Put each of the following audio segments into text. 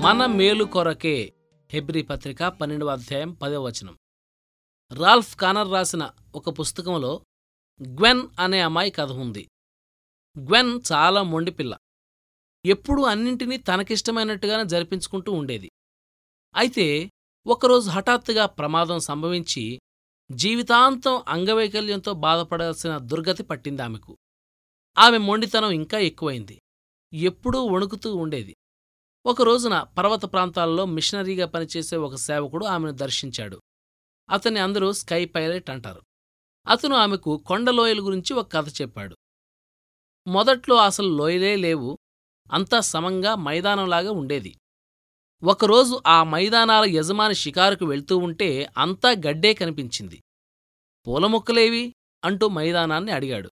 మన మేలు కొరకే హెబ్రి పత్రిక పన్నెండవ అధ్యాయం పదవ వచనం. రాల్ఫ్ కానర్ రాసిన ఒక పుస్తకంలో గ్వెన్ అనే అమ్మాయి కథ ఉంది. గ్వెన్ చాలా మొండిపిల్ల ఎప్పుడూ అన్నింటినీ తనకిష్టమైనట్టుగానే జరిపించుకుంటూ ఉండేది. అయితే ఒకరోజు హఠాత్తుగా ప్రమాదం సంభవించి జీవితాంతం అంగవైకల్యంతో బాధపడాల్సిన దుర్గతి పట్టింది ఆమెకు ఆమె మొండితనం ఇంకా ఎక్కువైంది. ఎప్పుడూ వణుకుతూ ఉండేది. ఒక రోజున పర్వత ప్రాంతాల్లో మిషనరీగా పనిచేసే ఒక సేవకుడు ఆమెను దర్శించాడు. అతన్ని అందరూ స్కై పైలట్ అంటారు. అతను ఆమెకు కొండలోయల గురించి ఒక కథ చెప్పాడు. మొదట్లో అసలు లోయలే లేవు అంతా సమంగా మైదానంలాగా ఉండేది. ఒకరోజు ఆ మైదానాల యజమాని షికారుకు వెళ్తూ ఉంటే అంతా గడ్డే కనిపించింది. పూల మొక్కలేవి? అంటూ మైదానాన్ని అడిగాడు.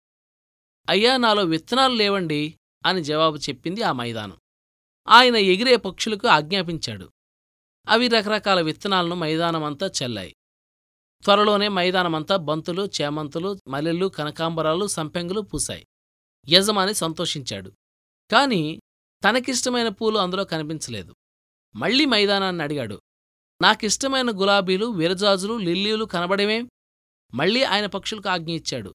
అయ్యా నాలో విత్తనాలు లేవండి అని జవాబు చెప్పింది ఆ మైదానం. ఆయన ఎగిరే పక్షులకు ఆజ్ఞాపించాడు. అవి రకరకాల విత్తనాలను మైదానమంతా చల్లాయి. త్వరలోనే మైదానమంతా బంతులు చేమంతులు మల్లెలు కనకాంబరాలు సంపెంగులు పూశాయి. యజమాని సంతోషించాడు. కాని తనకిష్టమైన పూలు అందులో కనిపించలేదు. మళ్ళీ మైదానాన్ని అడిగాడు. నాకిష్టమైన గులాబీలు విరజాజులు లిల్లీలు కనబడేవేం? మళ్ళీ ఆయన పక్షులకు ఆజ్ఞ ఇచ్చాడు.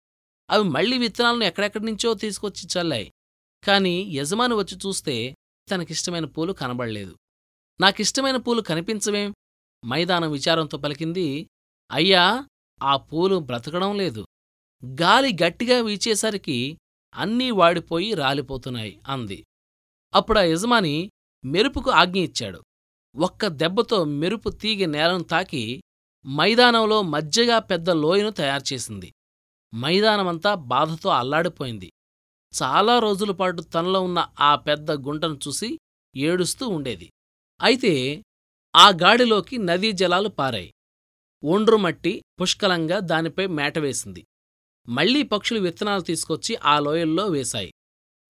అవి మళ్ళీ విత్తనాలను ఎక్కడెక్కడి నుంచో తీసుకొచ్చి చల్లాయి. కాని యజమాని వచ్చి చూస్తే తనకిష్టమైన పూలు కనబడలేదు. నాకిష్టమైన పూలు కనిపించవేం? మైదానం విచారంతో పలికింది అయ్యా ఆ పూలు బ్రతకడం లేదు. గాలి గట్టిగా వీచేసరికి అన్నీ వాడిపోయి రాలిపోతున్నాయి అంది. అప్పుడా యజమాని మెరుపుకు ఆజ్ఞ ఇచ్చాడు. ఒక్క దెబ్బతో మెరుపు తీగి నేలను తాకి మైదానంలో మజ్జగా పెద్ద లోయను తయారుచేసింది మైదానమంతా బాధతో అల్లాడిపోయింది. చాలా రోజులపాటు తనలో ఉన్న ఆ పెద్ద గుంటను చూసి ఏడుస్తూ ఉండేది. అయితే ఆ గాడిలోకి నదీ జలాలు పారాయి. ఒండ్రుమట్టి పుష్కలంగా దానిపై మేటవేసింది మళ్ళీ పక్షులు విత్తనాలు తీసుకొచ్చి ఆ లోయల్లో వేశాయి.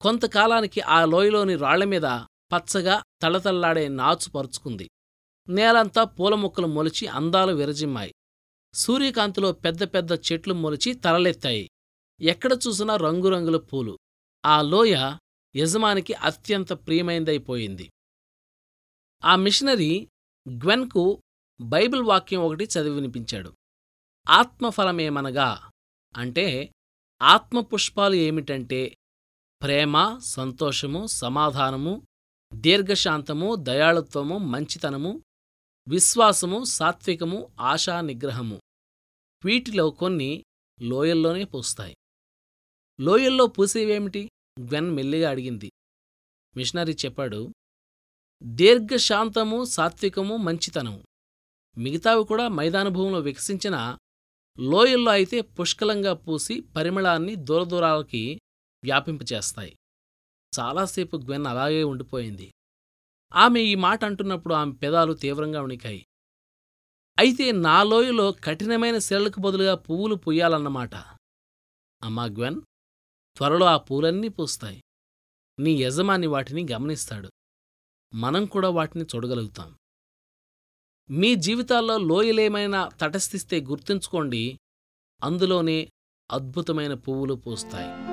కొంతకాలానికి ఆ లోయలోని రాళ్ళమీద పచ్చగా తళతళ్ళాడే నాచు పరుచుకుంది. నేలంతా పూల మొక్కలు మొలిచి అందాలు విరజిమ్మాయి. సూర్యకాంతిలో పెద్ద పెద్ద చెట్లు మొలిచి తలలెత్తాయి. ఎక్కడ చూసినా రంగురంగుల పూలు. ఆ లోయ యజమానికి అత్యంత ప్రియమైందైపోయింది. ఆ మిషనరీ గ్వెన్కు బైబిల్ వాక్యం ఒకటి చదివి వినిపించాడు ఆత్మఫలమేమనగా అంటే ఆత్మపుష్పాలు ఏమిటంటే ప్రేమ సంతోషము సమాధానము దీర్ఘశాంతము దయాళుత్వము మంచితనము విశ్వాసము సాత్వికము ఆశా నిగ్రహము. వీటిలో కొన్ని లోయల్లోనే పూస్తాయి. లోయల్లో పూసేవేమిటి? గ్వెన్ మెల్లిగా అడిగింది. మిషనరీ చెప్పాడు దీర్ఘశాంతము సాత్వికము మంచితనము. మిగతావి కూడా మైదానుభూములో వికసించిన లోయల్లో అయితే పుష్కలంగా పూసి పరిమళాన్ని దూరదూరాలకి వ్యాపింపచేస్తాయి. చాలాసేపు గ్వెన్ అలాగే ఉండిపోయింది. ఆమె ఈ మాట అంటున్నప్పుడు ఆమె పెదాలు తీవ్రంగా ఉణికాయి అయితే నా లోయలో కఠినమైన శిలలకు బదులుగా పువ్వులు పుయ్యాలన్నమాట అమ్మా గ్వెన్ త్వరలో ఆ పూలన్నీ పూస్తాయి. నీ యజమాని వాటిని గమనిస్తాడు. మనం కూడా వాటిని చూడగలుగుతాం. మీ జీవితాల్లో లోయలేమైనా తటస్థిస్తే గుర్తుంచుకోండి. అందులోనే అద్భుతమైన పువ్వులు పూస్తాయి.